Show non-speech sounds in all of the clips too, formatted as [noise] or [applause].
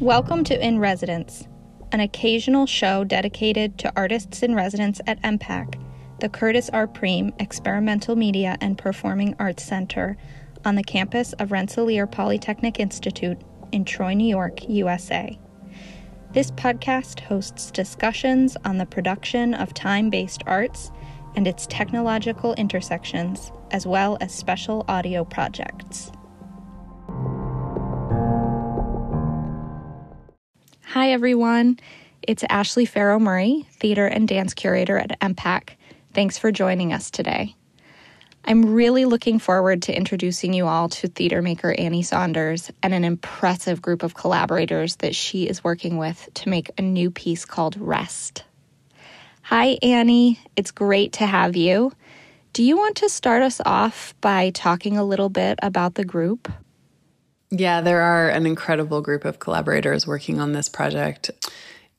Welcome to In Residence, an occasional show dedicated to artists in residence at EMPAC, the Curtis R. Priem Experimental Media and Performing Arts Center on the campus of Rensselaer Polytechnic Institute in Troy, New York, USA. This podcast hosts discussions on the production of time based arts and its technological intersections, as well as special audio projects. Hi, everyone. It's Ashley Ferro-Murray, theater and dance curator at EMPAC. Thanks for joining us today. I'm really looking forward to introducing you all to theater maker Annie Saunders and an impressive group of collaborators that she is working with to make a new piece called Rest. Hi, Annie. It's great to have you. Do you want to start us off by talking a little bit about the group? Yeah, there are an incredible group of collaborators working on this project.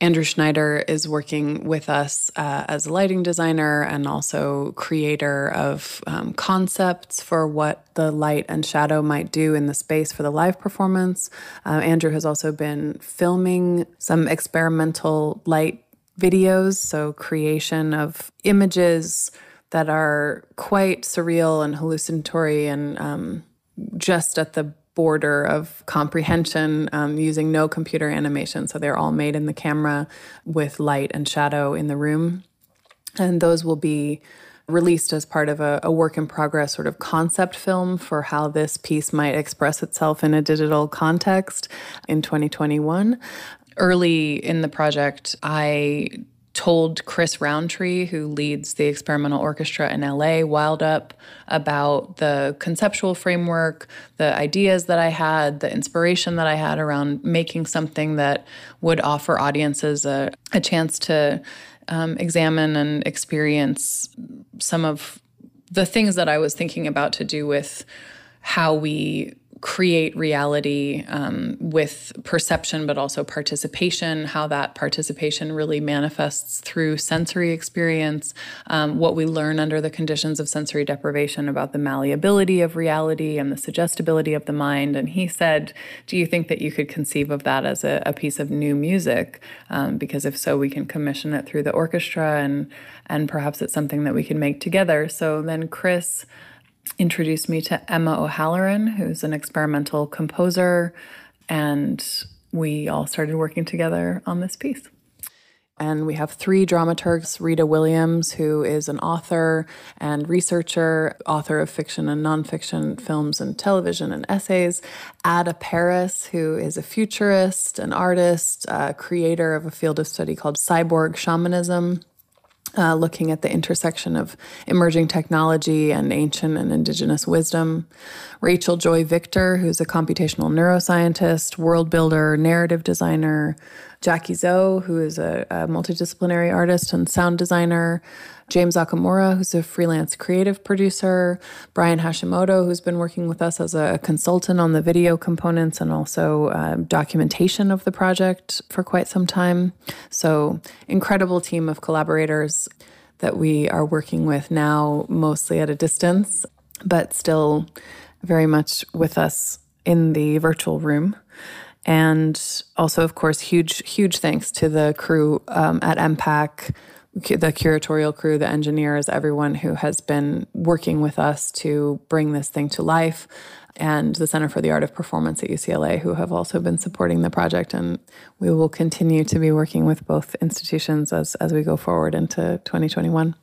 Andrew Schneider is working with us uh, as a lighting designer and also creator of um, concepts for what the light and shadow might do in the space for the live performance. Uh, Andrew has also been filming some experimental light videos, so creation of images that are quite surreal and hallucinatory and um, just at the border of comprehension um, using no computer animation. So they're all made in the camera with light and shadow in the room. And those will be released as part of a, a, work in progress sort of concept film for how this piece might express itself in a digital context in 2021. Early in the project, I told Chris Rountree, who leads the experimental orchestra in LA, Wild Up, about the conceptual framework, the ideas that I had, the inspiration that I had around making something that would offer audiences a, a chance to um, examine and experience some of the things that I was thinking about to do with how we create reality um, with perception, but also participation, how that participation really manifests through sensory experience, um, what we learn under the conditions of sensory deprivation about the malleability of reality and the suggestibility of the mind. And he said, Do you think that you could conceive of that as a, a piece of new music? Um, because if so, we can commission it through the orchestra and and perhaps it's something that we can make together. So then Chris introduced me to Emma O'Halloran, who's an experimental composer, and we all started working together on this piece. And we have three dramaturgs Rita Williams, who is an author and researcher, author of fiction and nonfiction films and television and essays. Ada Paris, who is a futurist, an artist, a creator of a field of study called cyborg shamanism uh, looking at the intersection of emerging technology and ancient and indigenous wisdom. Rachel Joy Victor, who's a computational neuroscientist, world builder, narrative designer. Jackie Zoe, who is a, a multidisciplinary artist and sound designer. James Akamura, who's a freelance creative producer, Brian Hashimoto, who's been working with us as a consultant on the video components and also uh, documentation of the project for quite some time. So, incredible team of collaborators that we are working with now, mostly at a distance, but still very much with us in the virtual room. And also, of course, huge, huge thanks to the crew um, at EMPAC the curatorial crew, the engineers, everyone who has been working with us to bring this thing to life, and the Center for the Art of Performance at UCLA, who have also been supporting the project. And we will continue to be working with both institutions as, as we go forward into 2021.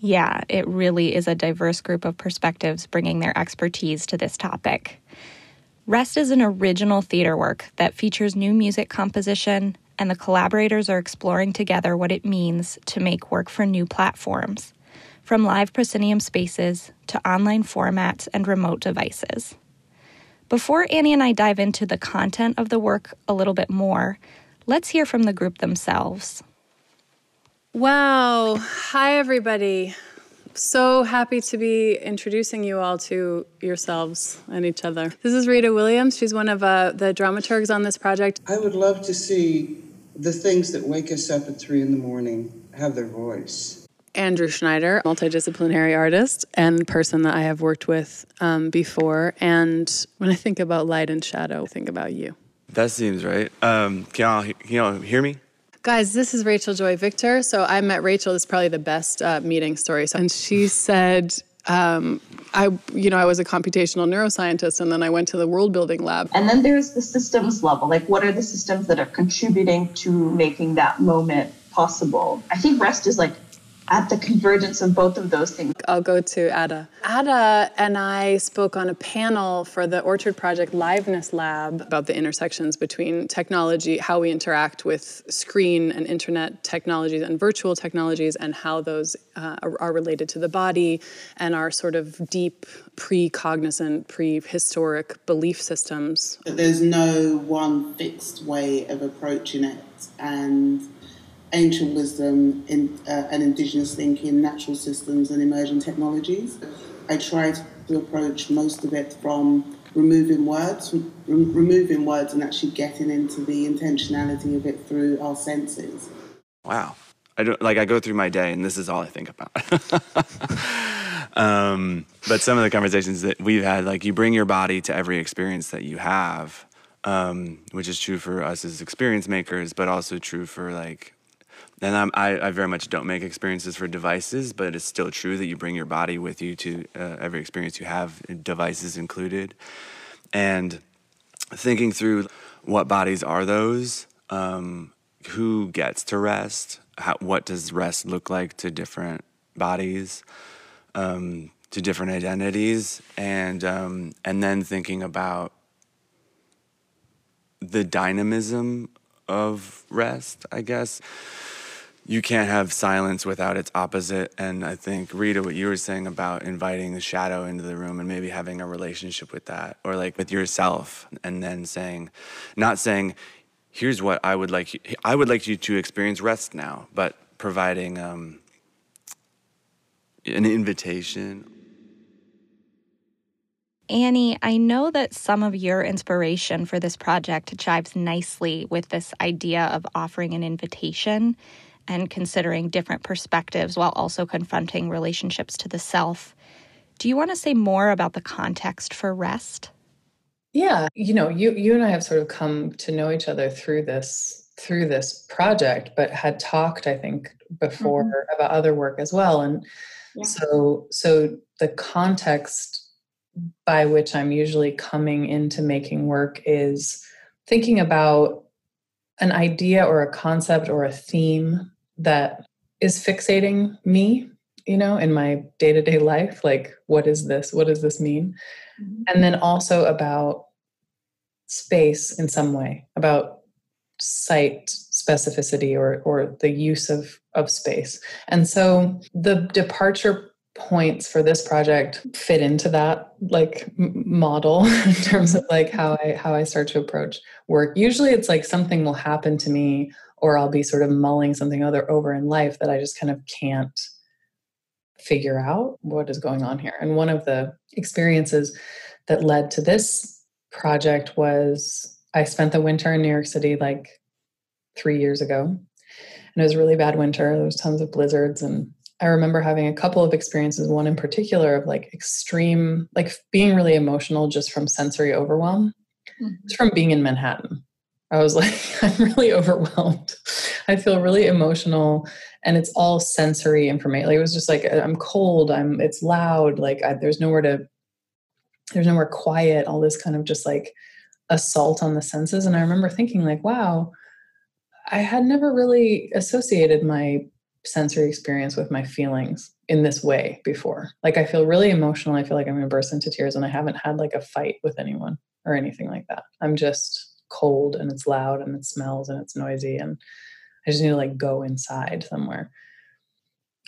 Yeah, it really is a diverse group of perspectives bringing their expertise to this topic. Rest is an original theater work that features new music composition, and the collaborators are exploring together what it means to make work for new platforms, from live proscenium spaces to online formats and remote devices. Before Annie and I dive into the content of the work a little bit more, let's hear from the group themselves. Wow. Hi, everybody. So happy to be introducing you all to yourselves and each other. This is Rita Williams. She's one of uh, the dramaturgs on this project. I would love to see the things that wake us up at three in the morning have their voice. Andrew Schneider, multidisciplinary artist and person that I have worked with um, before. And when I think about light and shadow, I think about you. That seems right. Um, can y'all, can y'all hear me? Guys, this is Rachel Joy Victor. So I met Rachel. This is probably the best uh, meeting story. So, and she said, um, I, you know, I was a computational neuroscientist, and then I went to the world building lab. And then there's the systems level. Like, what are the systems that are contributing to making that moment possible? I think rest is like at the convergence of both of those things. I'll go to Ada. Ada and I spoke on a panel for the Orchard Project Liveness Lab about the intersections between technology, how we interact with screen and internet technologies and virtual technologies, and how those uh, are related to the body and our sort of deep pre-cognizant, prehistoric belief systems. There's no one fixed way of approaching it, and ancient wisdom in, uh, and indigenous thinking, natural systems, and emerging technologies. I try to approach most of it from removing words, re- removing words, and actually getting into the intentionality of it through our senses. Wow. I don't like I go through my day and this is all I think about. [laughs] um, but some of the conversations that we've had, like you bring your body to every experience that you have, um, which is true for us as experience makers, but also true for like and I'm, I, I very much don't make experiences for devices, but it's still true that you bring your body with you to uh, every experience you have, devices included. And thinking through what bodies are those, um, who gets to rest, How, what does rest look like to different bodies, um, to different identities, and um, and then thinking about the dynamism of rest, I guess you can't have silence without its opposite. And I think, Rita, what you were saying about inviting the shadow into the room and maybe having a relationship with that, or like with yourself, and then saying, not saying, here's what I would like you, I would like you to experience rest now, but providing um, an invitation. Annie, I know that some of your inspiration for this project chives nicely with this idea of offering an invitation and considering different perspectives while also confronting relationships to the self. Do you want to say more about the context for rest? Yeah, you know, you you and I have sort of come to know each other through this through this project, but had talked, I think, before mm-hmm. about other work as well. And yeah. so so the context by which I'm usually coming into making work is thinking about an idea or a concept or a theme that is fixating me you know in my day-to-day life like what is this? What does this mean? Mm-hmm. and then also about space in some way about site specificity or or the use of of space. And so the departure points for this project fit into that like model [laughs] in terms of like how i how i start to approach work. Usually it's like something will happen to me or I'll be sort of mulling something other over in life that I just kind of can't figure out what is going on here. And one of the experiences that led to this project was I spent the winter in New York City like three years ago. And it was a really bad winter. There was tons of blizzards. And I remember having a couple of experiences, one in particular of like extreme, like being really emotional just from sensory overwhelm, mm-hmm. just from being in Manhattan. I was [laughs] like, I'm really overwhelmed. I feel really emotional, and it's all sensory information. Like it was just like uh, I'm cold. I'm. It's loud. Like I, there's nowhere to. There's nowhere quiet. All this kind of just like assault on the senses. And I remember thinking like, wow, I had never really associated my sensory experience with my feelings in this way before. Like I feel really emotional. I feel like I'm to burst into tears, and I haven't had like a fight with anyone or anything like that. I'm just cold and it's loud and it smells and it's noisy and I just need to like go inside somewhere.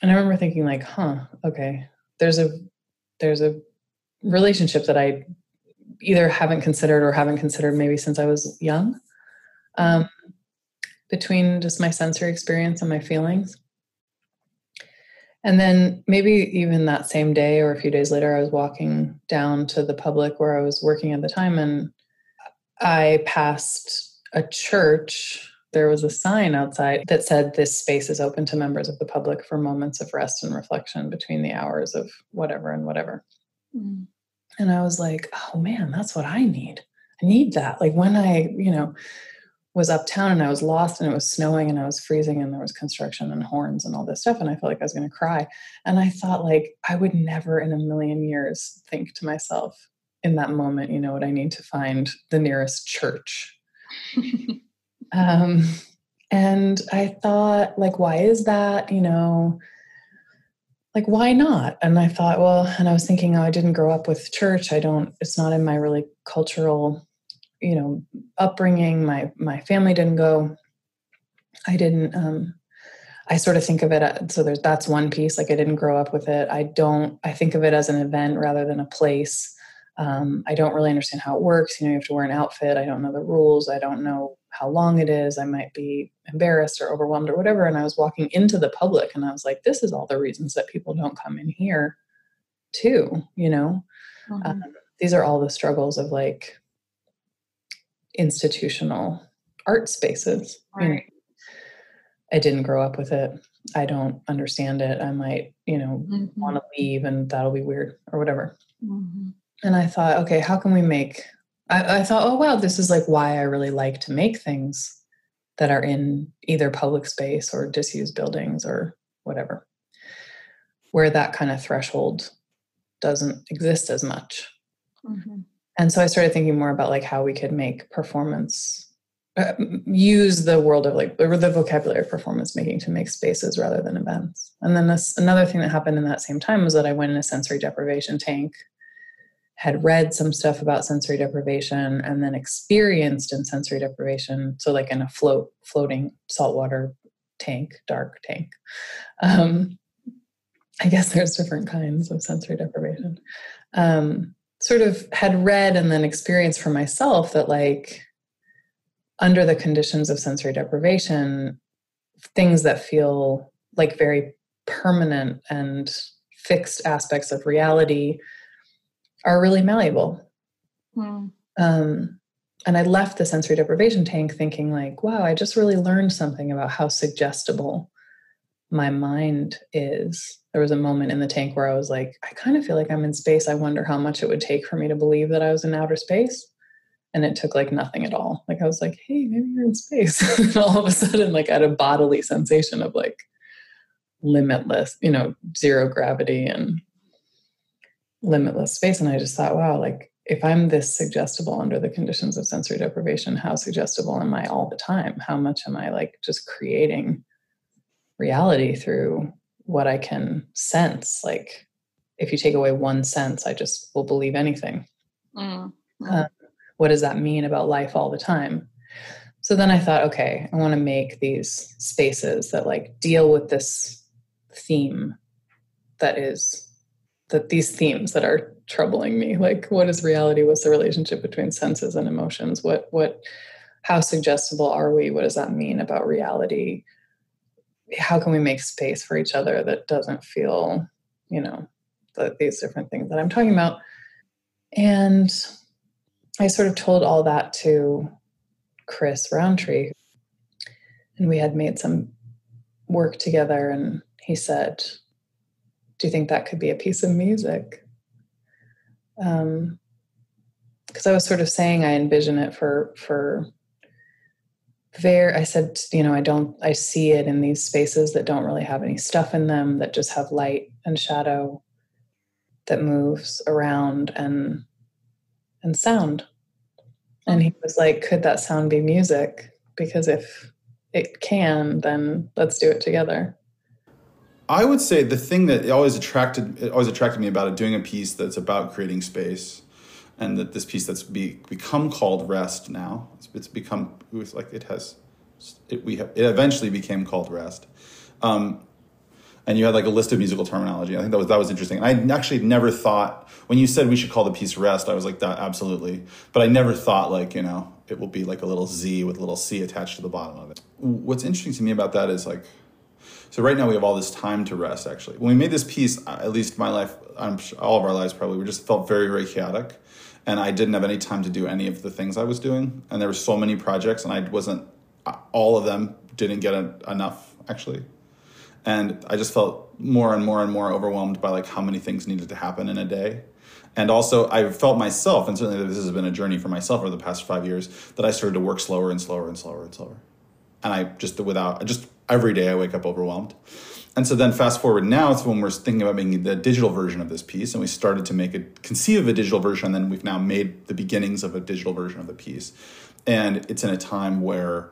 And I remember thinking like, huh, okay, there's a there's a relationship that I either haven't considered or haven't considered maybe since I was young um, between just my sensory experience and my feelings. And then maybe even that same day or a few days later, I was walking down to the public where I was working at the time and I passed a church. There was a sign outside that said, This space is open to members of the public for moments of rest and reflection between the hours of whatever and whatever. Mm. And I was like, Oh man, that's what I need. I need that. Like when I, you know, was uptown and I was lost and it was snowing and I was freezing and there was construction and horns and all this stuff. And I felt like I was going to cry. And I thought, like, I would never in a million years think to myself in that moment, you know what, I need to find the nearest church. um, and I thought, like, why is that? You know, like, why not? And I thought, well, and I was thinking, oh, I didn't grow up with church. I don't, it's not in my really cultural you know upbringing my my family didn't go i didn't um i sort of think of it uh, so there's that's one piece like i didn't grow up with it i don't i think of it as an event rather than a place um, i don't really understand how it works you know you have to wear an outfit i don't know the rules i don't know how long it is i might be embarrassed or overwhelmed or whatever and i was walking into the public and i was like this is all the reasons that people don't come in here too you know mm-hmm. um, these are all the struggles of like institutional art spaces. Right. You know, I didn't grow up with it. I don't understand it. I might, you know, mm-hmm. want to leave and that'll be weird or whatever. Mm-hmm. And I thought, okay, how can we make? I, I thought, oh, wow, this is like why I really like to make things that are in either public space or disused buildings or whatever, where that kind of threshold doesn't exist as much. Mm-hmm and so i started thinking more about like how we could make performance uh, use the world of like or the vocabulary of performance making to make spaces rather than events and then this another thing that happened in that same time was that i went in a sensory deprivation tank had read some stuff about sensory deprivation and then experienced in sensory deprivation so like in a float floating saltwater tank dark tank. Um, i guess there's different kinds of sensory deprivation. Um, sort of had read and then experienced for myself that like under the conditions of sensory deprivation things that feel like very permanent and fixed aspects of reality are really malleable mm. um, and i left the sensory deprivation tank thinking like wow i just really learned something about how suggestible my mind is there was a moment in the tank where I was like, I kind of feel like I'm in space. I wonder how much it would take for me to believe that I was in outer space. And it took like nothing at all. Like I was like, hey, maybe you're in space. [laughs] and all of a sudden, like I had a bodily sensation of like limitless, you know, zero gravity and limitless space. And I just thought, wow, like if I'm this suggestible under the conditions of sensory deprivation, how suggestible am I all the time? How much am I like just creating reality through what I can sense. Like if you take away one sense, I just will believe anything. Mm-hmm. Uh, what does that mean about life all the time? So then I thought, okay, I want to make these spaces that like deal with this theme that is that these themes that are troubling me like what is reality what's the relationship between senses and emotions what what how suggestible are we what does that mean about reality how can we make space for each other that doesn't feel, you know, the, these different things that I'm talking about. And I sort of told all that to Chris Rountree. And we had made some work together, and he said, Do you think that could be a piece of music? Because um, I was sort of saying I envision it for for very i said you know i don't i see it in these spaces that don't really have any stuff in them that just have light and shadow that moves around and and sound. And he was like could that sound be music? Because if it can then let's do it together i would say the thing that always attracted it always attracted me about it doing a piece that's about creating space and that this piece that's be, become called rest now it's, it's become it was like it has it, we have, it eventually became called rest. Um, and you had like a list of musical terminology. I think that was that was interesting. And i actually never thought when you said we should call the piece rest i was like that absolutely. But i never thought like you know it will be like a little z with a little c attached to the bottom of it. What's interesting to me about that is like so right now we have all this time to rest actually when we made this piece uh, at least my life I'm sure all of our lives probably we just felt very very chaotic and I didn't have any time to do any of the things I was doing. And there were so many projects, and I wasn't uh, all of them didn't get enough actually. And I just felt more and more and more overwhelmed by like how many things needed to happen in a day. And also, I felt myself, and certainly this has been a journey for myself over the past five years, that I started to work slower and slower and slower and slower. And I just, without, just every day I wake up overwhelmed. And so then fast forward now, it's when we're thinking about making the digital version of this piece, and we started to make a conceive of a digital version, and then we've now made the beginnings of a digital version of the piece. And it's in a time where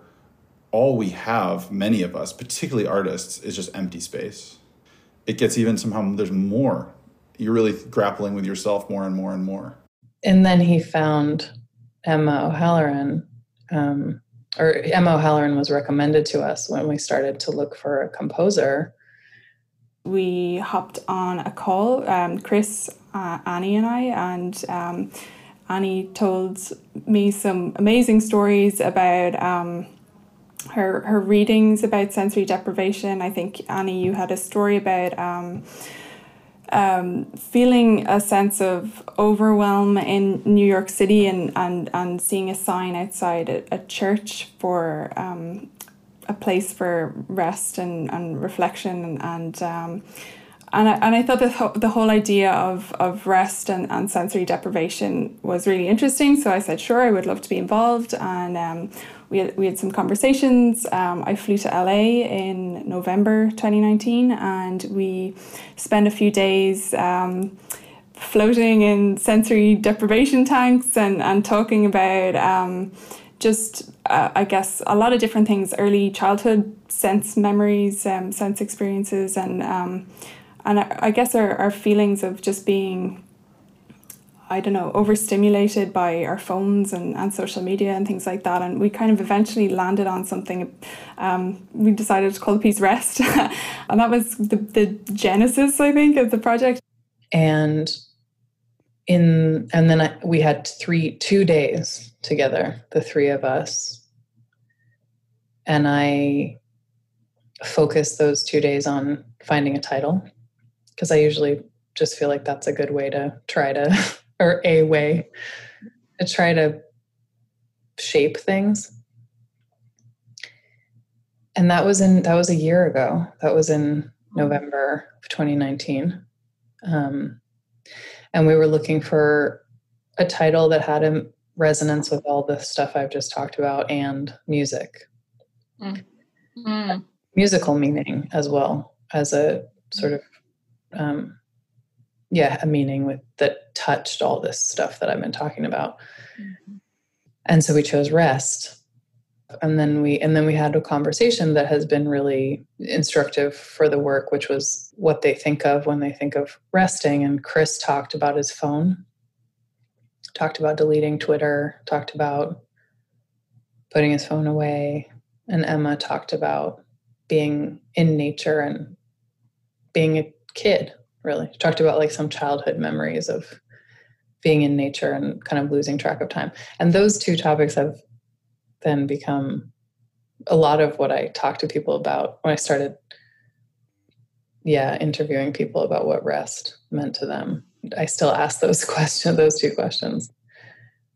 all we have, many of us, particularly artists, is just empty space. It gets even somehow there's more. You're really grappling with yourself more and more and more. And then he found Emma O'Halloran, um, or Emma O'Halloran was recommended to us when we started to look for a composer we hopped on a call, um, Chris, uh, Annie, and I, and um, Annie told me some amazing stories about um, her her readings about sensory deprivation. I think Annie, you had a story about. Um, feeling a sense of overwhelm in New York City and, and, and seeing a sign outside a, a church for um, a place for rest and, and reflection and, and um, and I, and I thought that the whole idea of, of rest and, and sensory deprivation was really interesting. So I said, sure, I would love to be involved. And um, we, had, we had some conversations. Um, I flew to LA in November 2019 and we spent a few days um, floating in sensory deprivation tanks and, and talking about um, just uh, I guess a lot of different things, early childhood sense memories, um, sense experiences, and um, and I, I guess our, our feelings of just being I don't know, overstimulated by our phones and, and social media and things like that. And we kind of eventually landed on something. Um, we decided to call the piece Rest. [laughs] and that was the, the genesis, I think, of the project. And in and then I, we had three two days together, the three of us. And I focused those two days on finding a title because I usually just feel like that's a good way to try to, [laughs] or a way to try to shape things. And that was in, that was a year ago. That was in November of 2019. Um, and we were looking for a title that had a resonance with all the stuff I've just talked about and music. Mm. Mm. Musical meaning as well as a sort of um, yeah, a meaning with that touched all this stuff that I've been talking about. Mm-hmm. And so we chose rest. And then we and then we had a conversation that has been really instructive for the work, which was what they think of when they think of resting. And Chris talked about his phone talked about deleting Twitter, talked about putting his phone away, and Emma talked about being in nature and being a kid, really. Talked about like some childhood memories of being in nature and kind of losing track of time. And those two topics have then become a lot of what I talk to people about when I started yeah, interviewing people about what rest meant to them. I still ask those [laughs] questions, those two questions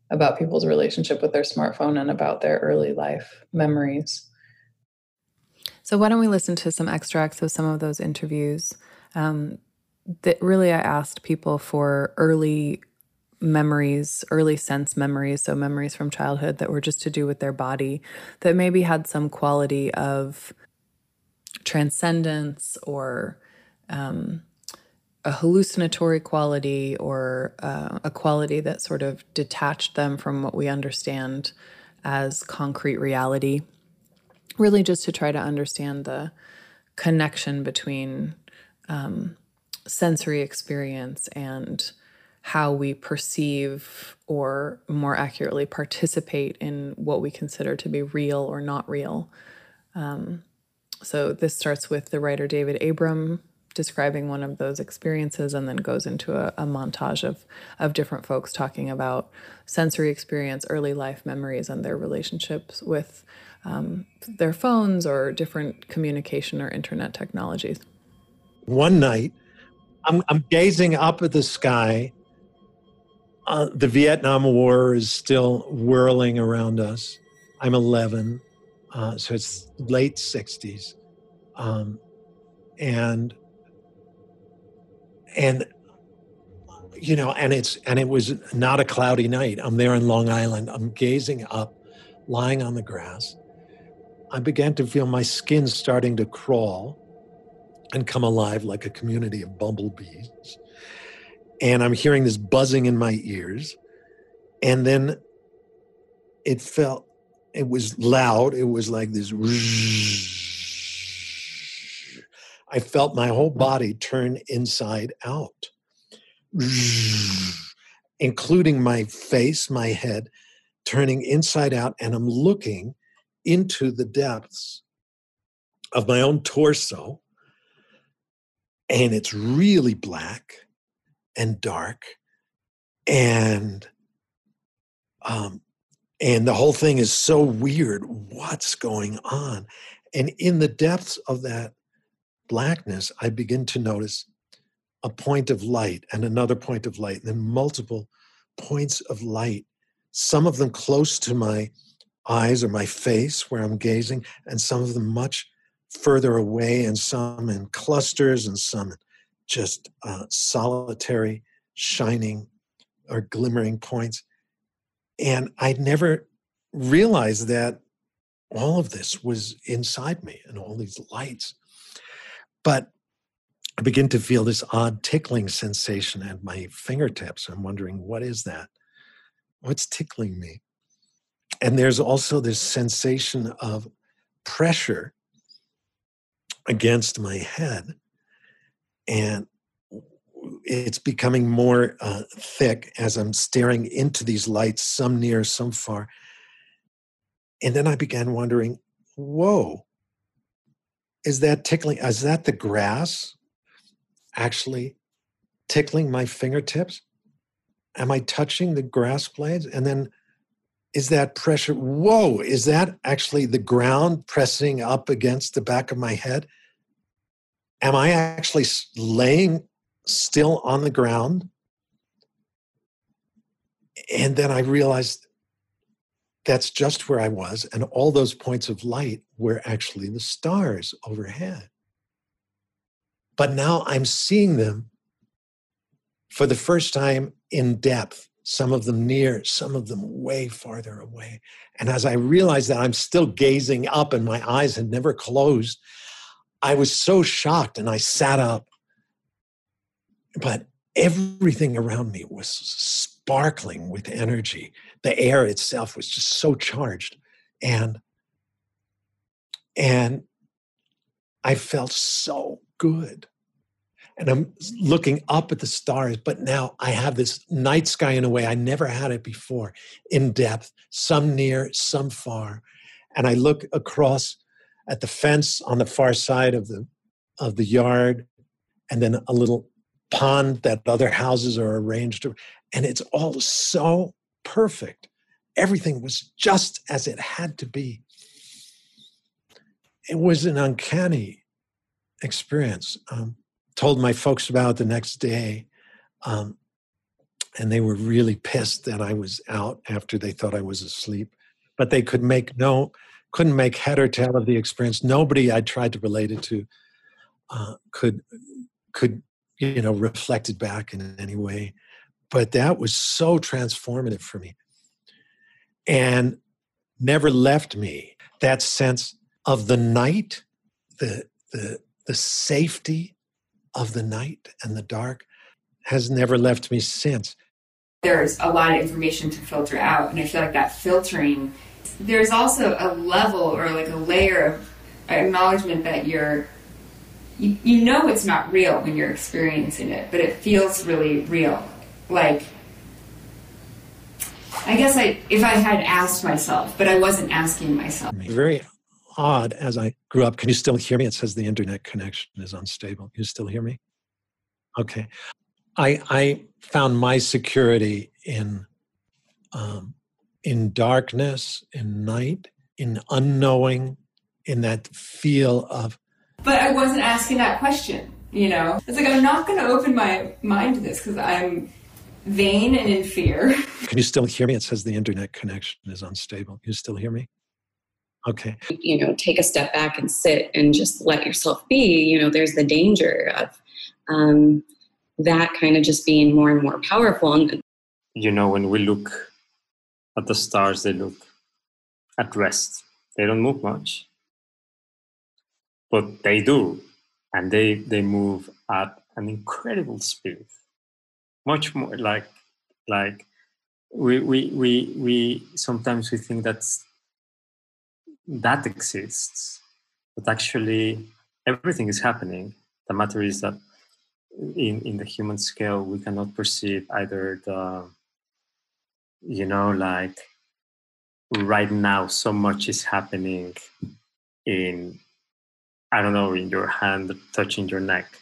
about people's relationship with their smartphone and about their early life memories. So, why don't we listen to some extracts of some of those interviews? Um, that really, I asked people for early memories, early sense memories, so memories from childhood that were just to do with their body, that maybe had some quality of transcendence or um, a hallucinatory quality or uh, a quality that sort of detached them from what we understand as concrete reality. Really, just to try to understand the connection between um, sensory experience and how we perceive or more accurately participate in what we consider to be real or not real. Um, so, this starts with the writer David Abram, describing one of those experiences and then goes into a, a, montage of, of different folks talking about sensory experience, early life memories, and their relationships with um, their phones or different communication or internet technologies. One night, I'm, I'm gazing up at the sky. Uh, the Vietnam War is still whirling around us. I'm 11, uh, so it's late 60s. Um, and and you know, and it's and it was not a cloudy night. I'm there in Long Island. I'm gazing up, lying on the grass. I began to feel my skin starting to crawl and come alive like a community of bumblebees. And I'm hearing this buzzing in my ears. And then it felt, it was loud. It was like this. I felt my whole body turn inside out including my face, my head, turning inside out, and I'm looking into the depths of my own torso. And it's really black and dark. And um, and the whole thing is so weird. What's going on? And in the depths of that blackness, I begin to notice a point of light and another point of light, and then multiple points of light, some of them close to my eyes or my face where I'm gazing, and some of them much further away, and some in clusters, and some just uh, solitary, shining or glimmering points. And I'd never realized that all of this was inside me and all these lights. But I begin to feel this odd tickling sensation at my fingertips. I'm wondering, what is that? What's tickling me? And there's also this sensation of pressure against my head. And it's becoming more uh, thick as I'm staring into these lights, some near, some far. And then I began wondering, whoa, is that tickling? Is that the grass? actually tickling my fingertips? Am I touching the grass blades? And then is that pressure? Whoa, is that actually the ground pressing up against the back of my head? Am I actually laying still on the ground? And then I realized that's just where I was. And all those points of light were actually the stars overhead. But now I'm seeing them for the first time in depth, some of them near, some of them way farther away. And as I realized that I'm still gazing up and my eyes had never closed, I was so shocked and I sat up. But everything around me was sparkling with energy. The air itself was just so charged. And and I felt so good. And I'm looking up at the stars, but now I have this night sky in a way I never had it before, in depth, some near, some far. And I look across at the fence on the far side of the of the yard, and then a little pond that other houses are arranged and it's all so perfect. Everything was just as it had to be. It was an uncanny experience. Um, told my folks about it the next day, um, and they were really pissed that I was out after they thought I was asleep. But they could make no, couldn't make head or tail of the experience. Nobody I tried to relate it to uh, could could you know reflect it back in any way. But that was so transformative for me, and never left me. That sense of the night, the the the safety of the night and the dark has never left me since. There's a lot of information to filter out, and I feel like that filtering, there's also a level or like a layer of acknowledgement that you're, you, you know it's not real when you're experiencing it, but it feels really real. Like, I guess I, if I had asked myself, but I wasn't asking myself. Very odd as I grew up. Can you still hear me? It says the internet connection is unstable. You still hear me? Okay. I I found my security in um, in darkness, in night, in unknowing, in that feel of. But I wasn't asking that question. You know, it's like I'm not going to open my mind to this because I'm vain and in fear. Can you still hear me? It says the internet connection is unstable. You still hear me? Okay. You know, take a step back and sit and just let yourself be. You know, there's the danger of, um, that kind of just being more and more powerful. And you know, when we look at the stars, they look at rest. They don't move much, but they do, and they they move at an incredible speed, much more like like we we we we sometimes we think that's that exists, but actually everything is happening. The matter is that in in the human scale we cannot perceive either the you know like right now so much is happening in i don't know in your hand touching your neck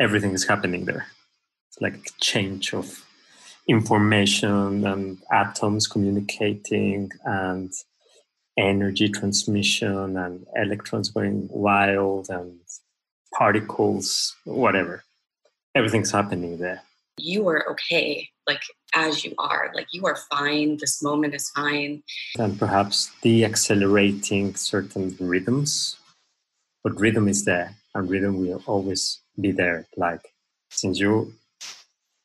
everything is happening there it's like change of information and atoms communicating and energy transmission and electrons going wild and particles, whatever. Everything's happening there. You are okay, like as you are, like you are fine. This moment is fine. And perhaps de accelerating certain rhythms, but rhythm is there, and rhythm will always be there. Like since you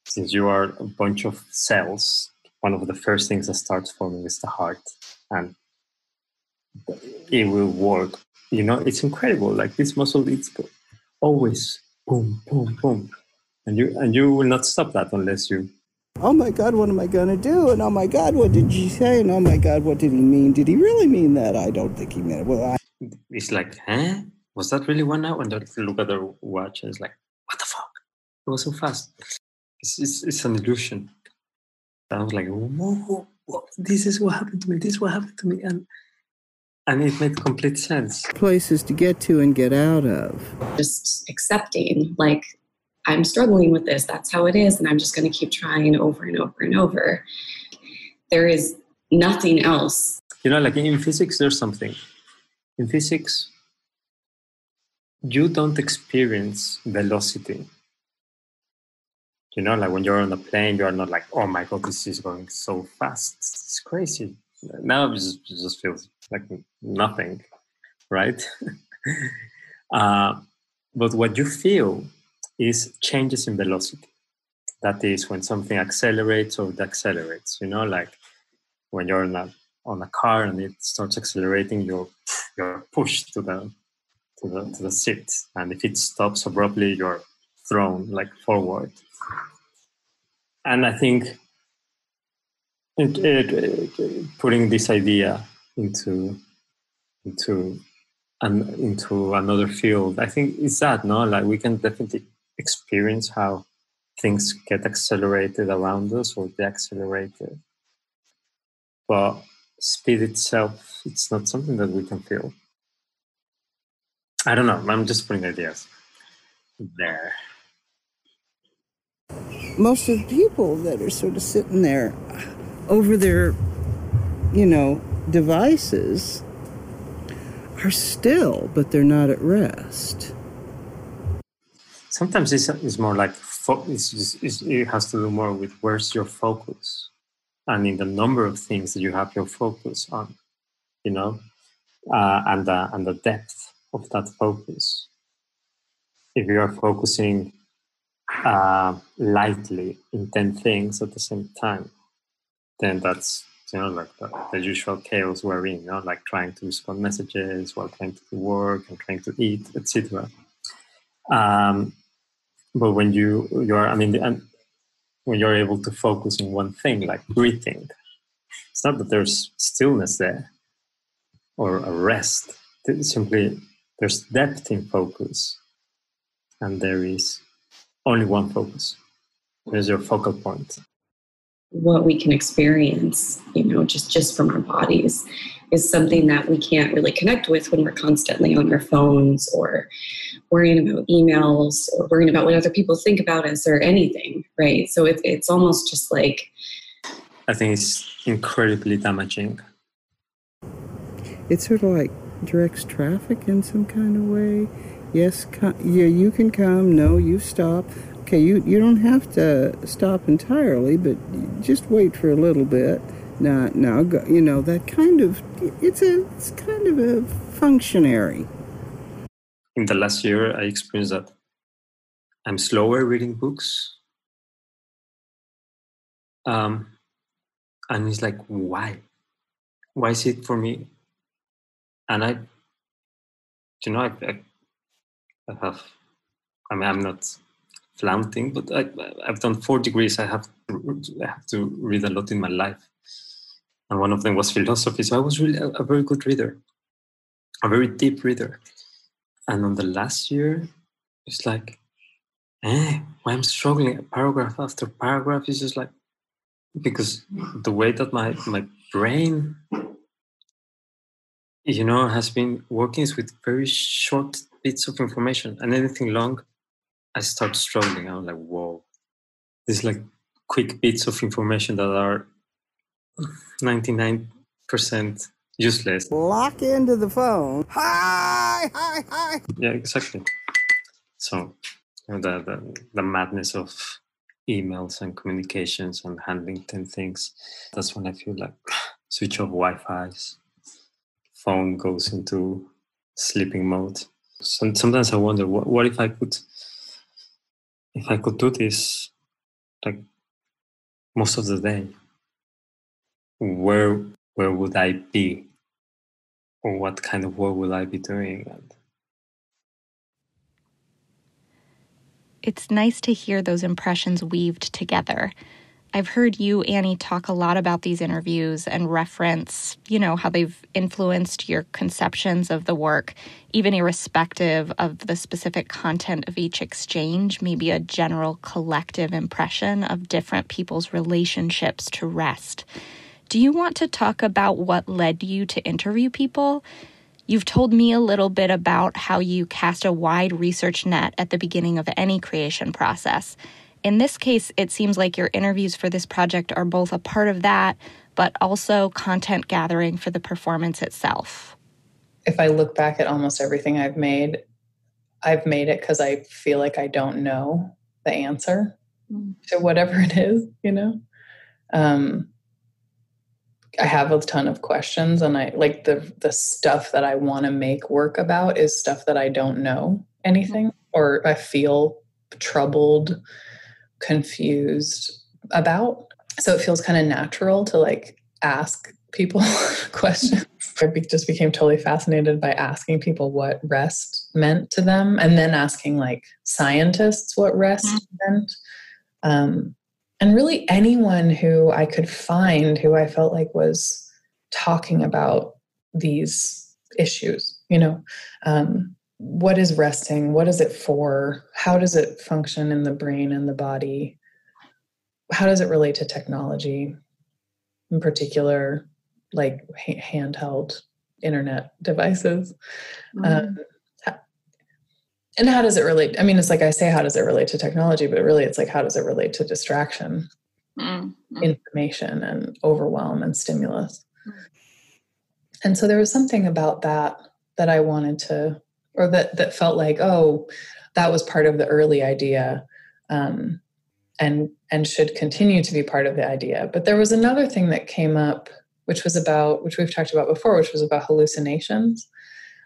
since you are a bunch of cells, one of the first things that starts forming is the heart, and it will work. You know, it's incredible. Like this muscle, it's always boom, boom, boom, and you and you will not stop that unless you. Oh my God, what am I gonna do? And oh my God, what did you say? And oh my God, what did he mean? Did he really mean that? I don't think he meant it. Well, I... it's like, huh? Was that really one hour? And then look at the watch, and it's like, what the fuck? It was so fast. It's it's, it's an illusion. And I was like, whoa, whoa, this is what happened to me. This is what happened to me, and and it made complete sense. Places to get to and get out of. Just accepting, like, I'm struggling with this. That's how it is. And I'm just going to keep trying over and over and over. There is nothing else. You know, like in physics, there's something. In physics, you don't experience velocity. You know, like when you're on a plane, you are not like, oh my God, this is going so fast. It's crazy. Now it just, it just feels like nothing, right? [laughs] uh, but what you feel is changes in velocity. That is when something accelerates or decelerates. You know, like when you're on a on a car and it starts accelerating, you're you're pushed to the to the to the seat, and if it stops abruptly, you're thrown like forward. And I think it, it, putting this idea into into an, into another field. I think it's that no, like we can definitely experience how things get accelerated around us or deaccelerated, but speed itself, it's not something that we can feel. I don't know. I'm just putting ideas there. Most of the people that are sort of sitting there over their, you know, devices are still, but they're not at rest. Sometimes it's, it's more like fo- it's, it's, it has to do more with where's your focus and in the number of things that you have your focus on, you know, uh, and, the, and the depth of that focus. If you are focusing uh, lightly in 10 things at the same time, then that's you know, like the, the, usual chaos we're in, you know, like trying to respond messages while trying to work and trying to eat, etc. Um, but when you you're, I mean, when you're able to focus in one thing, like breathing, it's not that there's stillness there or a rest. It's simply there's depth in focus, and there is only one focus. There's your focal point what we can experience, you know, just just from our bodies is something that we can't really connect with when we're constantly on our phones or worrying about emails or worrying about what other people think about us or anything, right? So it's it's almost just like I think it's incredibly damaging. It's sort of like directs traffic in some kind of way. Yes, yeah, you can come. No, you stop okay, you, you don't have to stop entirely, but just wait for a little bit. Now, now, go, you know, that kind of, it's a, it's kind of a functionary. In the last year, I experienced that I'm slower reading books. Um, and it's like, why? Why is it for me? And I, you know, I, I, I have, I mean, I'm not flaunting, but I, I've done four degrees. I have, I have to read a lot in my life. And one of them was philosophy. So I was really a, a very good reader, a very deep reader. And on the last year, it's like, eh, I'm struggling paragraph after paragraph. It's just like, because the way that my, my brain, you know, has been working is with very short bits of information and anything long, I start struggling. I'm like, whoa, these like quick bits of information that are 99% useless. Lock into the phone. Hi, hi, hi. Yeah, exactly. So you know, the, the the madness of emails and communications and handling 10 things. That's when I feel like [sighs] switch off Wi-Fi's, phone goes into sleeping mode. So sometimes I wonder, what, what if I could, if I could do this, like most of the day, where where would I be, or what kind of work would I be doing? It's nice to hear those impressions weaved together. I've heard you, Annie, talk a lot about these interviews and reference, you know, how they've influenced your conceptions of the work, even irrespective of the specific content of each exchange, maybe a general collective impression of different people's relationships to rest. Do you want to talk about what led you to interview people? You've told me a little bit about how you cast a wide research net at the beginning of any creation process. In this case, it seems like your interviews for this project are both a part of that, but also content gathering for the performance itself. If I look back at almost everything I've made, I've made it because I feel like I don't know the answer mm. to whatever it is, you know? Um, I have a ton of questions and I like the the stuff that I want to make work about is stuff that I don't know anything mm-hmm. or I feel troubled, confused about. So it feels kind of natural to like ask people [laughs] questions. I just became totally fascinated by asking people what rest meant to them and then asking like scientists what rest mm-hmm. meant. Um, and really anyone who I could find who I felt like was talking about these issues, you know, um, what is resting? What is it for? How does it function in the brain and the body? How does it relate to technology, in particular, like handheld internet devices? Mm-hmm. Um, and how does it relate i mean it's like i say how does it relate to technology but really it's like how does it relate to distraction mm-hmm. information and overwhelm and stimulus mm-hmm. and so there was something about that that i wanted to or that that felt like oh that was part of the early idea um, and and should continue to be part of the idea but there was another thing that came up which was about which we've talked about before which was about hallucinations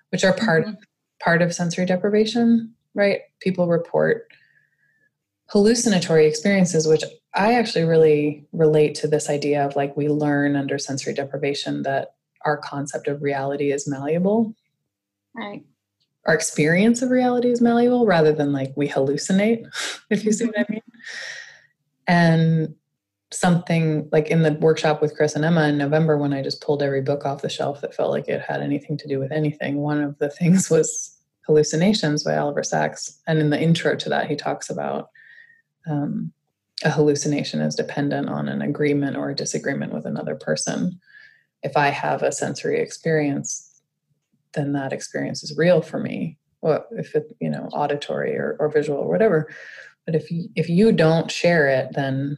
which are part mm-hmm part of sensory deprivation, right? People report hallucinatory experiences, which I actually really relate to this idea of like we learn under sensory deprivation that our concept of reality is malleable. Right. Our experience of reality is malleable rather than like we hallucinate, [laughs] if you see what I mean. And something like in the workshop with Chris and Emma in November when I just pulled every book off the shelf that felt like it had anything to do with anything. One of the things was Hallucinations by Oliver Sacks. And in the intro to that, he talks about um, a hallucination is dependent on an agreement or a disagreement with another person. If I have a sensory experience, then that experience is real for me. Or if it, you know, auditory or, or visual or whatever. But if you, if you don't share it, then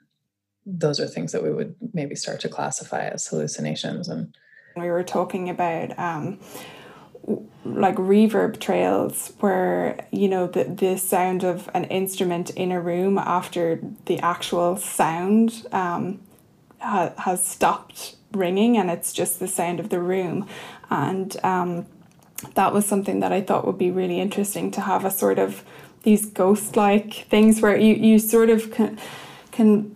those are things that we would maybe start to classify as hallucinations. And we were talking about um, like reverb trails where you know the, the sound of an instrument in a room after the actual sound um, ha- has stopped ringing and it's just the sound of the room and um, that was something that i thought would be really interesting to have a sort of these ghost like things where you, you sort of can, can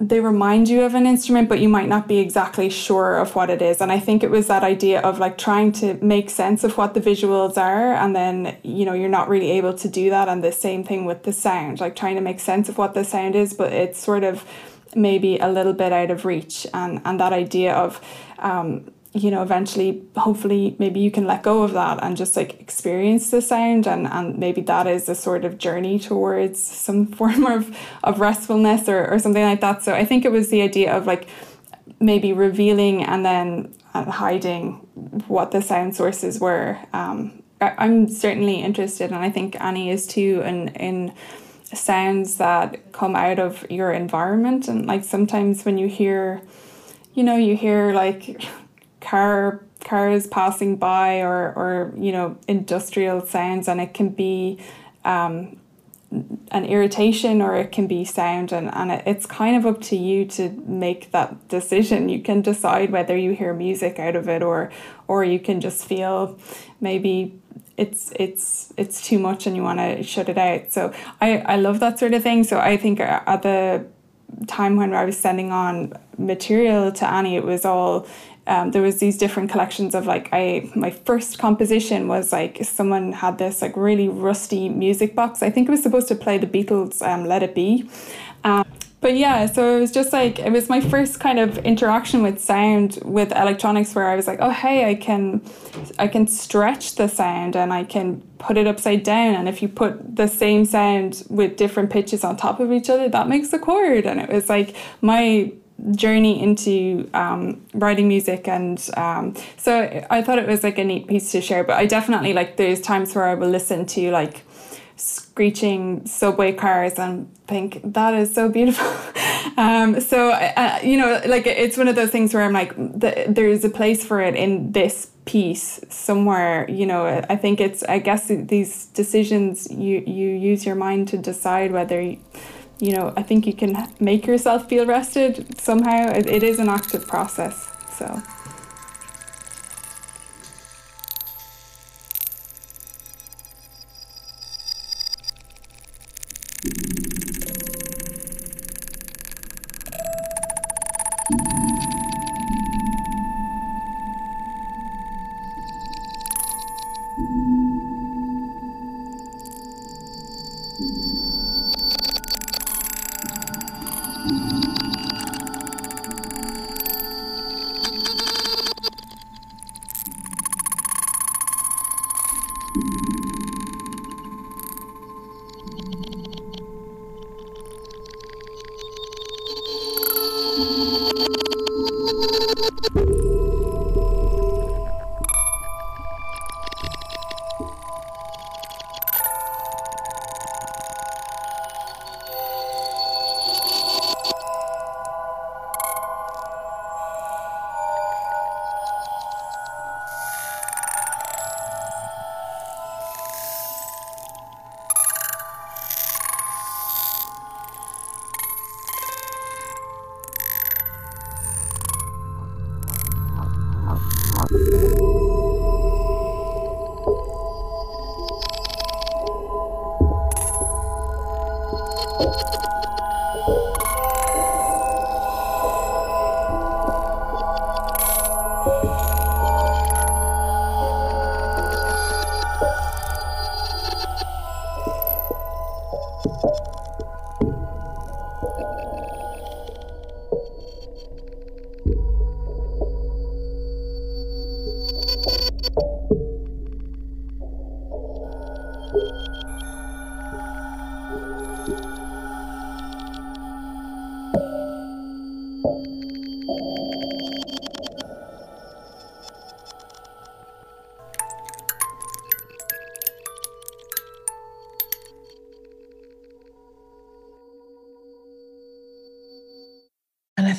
they remind you of an instrument, but you might not be exactly sure of what it is. And I think it was that idea of like trying to make sense of what the visuals are, and then, you know, you're not really able to do that. And the same thing with the sound, like trying to make sense of what the sound is, but it's sort of maybe a little bit out of reach. And, and that idea of, um, you know eventually hopefully maybe you can let go of that and just like experience the sound and and maybe that is a sort of journey towards some [laughs] form of of restfulness or, or something like that. So i think it was the idea of like maybe revealing and then uh, hiding what the sound sources were. Um, i'm certainly interested and i think annie is too in in sounds that come out of your environment. And like sometimes when you hear you know you hear like car cars passing by or or you know industrial sounds and it can be um, an irritation or it can be sound and, and it, it's kind of up to you to make that decision. You can decide whether you hear music out of it or or you can just feel maybe it's it's it's too much and you want to shut it out. So i i love that sort of thing. So i think at the time when i was sending on material to annie it was all um, there was these different collections of like I my first composition was like someone had this like really rusty music box. I think it was supposed to play the Beatles um, Let It Be. Um, but yeah, so it was just like it was my first kind of interaction with sound with electronics where I was like, oh hey, I can I can stretch the sound and I can put it upside down and if you put the same sound with different pitches on top of each other, that makes a chord. And it was like my journey into um, writing music and um, so I thought it was like a neat piece to share but I definitely like there's times where I will listen to like screeching subway cars and think that is so beautiful. [laughs] Um, so uh, you know like it's one of those things where I'm like the, there's a place for it in this piece somewhere you know? I think it's I guess these decisions you you use your mind to decide whether you, you know, I think you can make yourself feel rested somehow. it, it is an active process. So.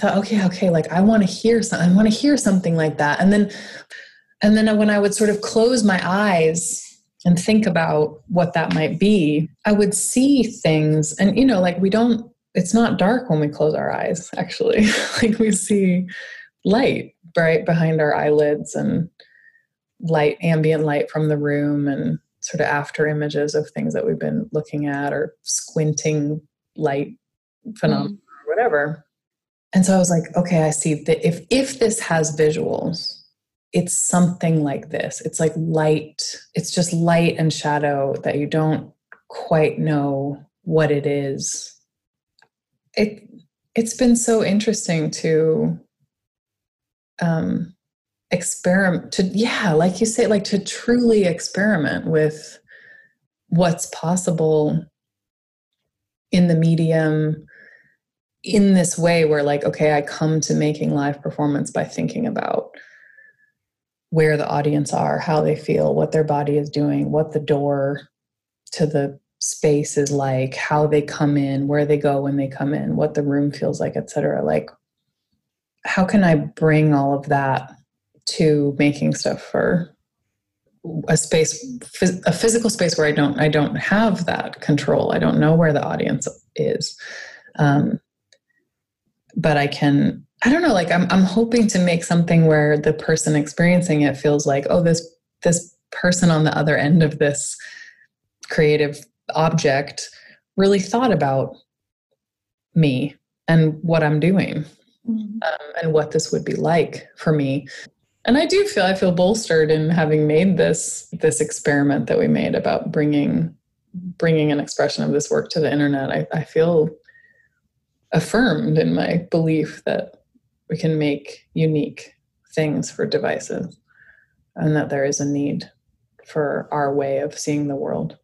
Thought, okay, okay, like I want to hear something. I want to hear something like that. And then, and then when I would sort of close my eyes and think about what that might be, I would see things. And, you know, like we don't, it's not dark when we close our eyes, actually. [laughs] like we see light right behind our eyelids and light, ambient light from the room. And sort of after images of things that we've been looking at or squinting light phenomena mm. or whatever. And so I was like, okay, I see that if if this has visuals, it's something like this. It's like light, it's just light and shadow that you don't quite know what it is. It it's been so interesting to um experiment to yeah like you say like to truly experiment with what's possible in the medium in this way where like okay i come to making live performance by thinking about where the audience are how they feel what their body is doing what the door to the space is like how they come in where they go when they come in what the room feels like etc like how can i bring all of that to making stuff for a space a physical space where i don't i don't have that control. I don't know where the audience is. Um, but i can i don't know like I'm, I'm hoping to make something where the person experiencing it feels like oh this this person on the other end of this creative object really thought about me and what i'm doing mm-hmm. um, and what this would be like for me and i do feel i feel bolstered in having made this this experiment that we made about bringing bringing an expression of this work to the internet i, I feel affirmed in my belief that we can make unique things for devices and that there is a need for our way of seeing the world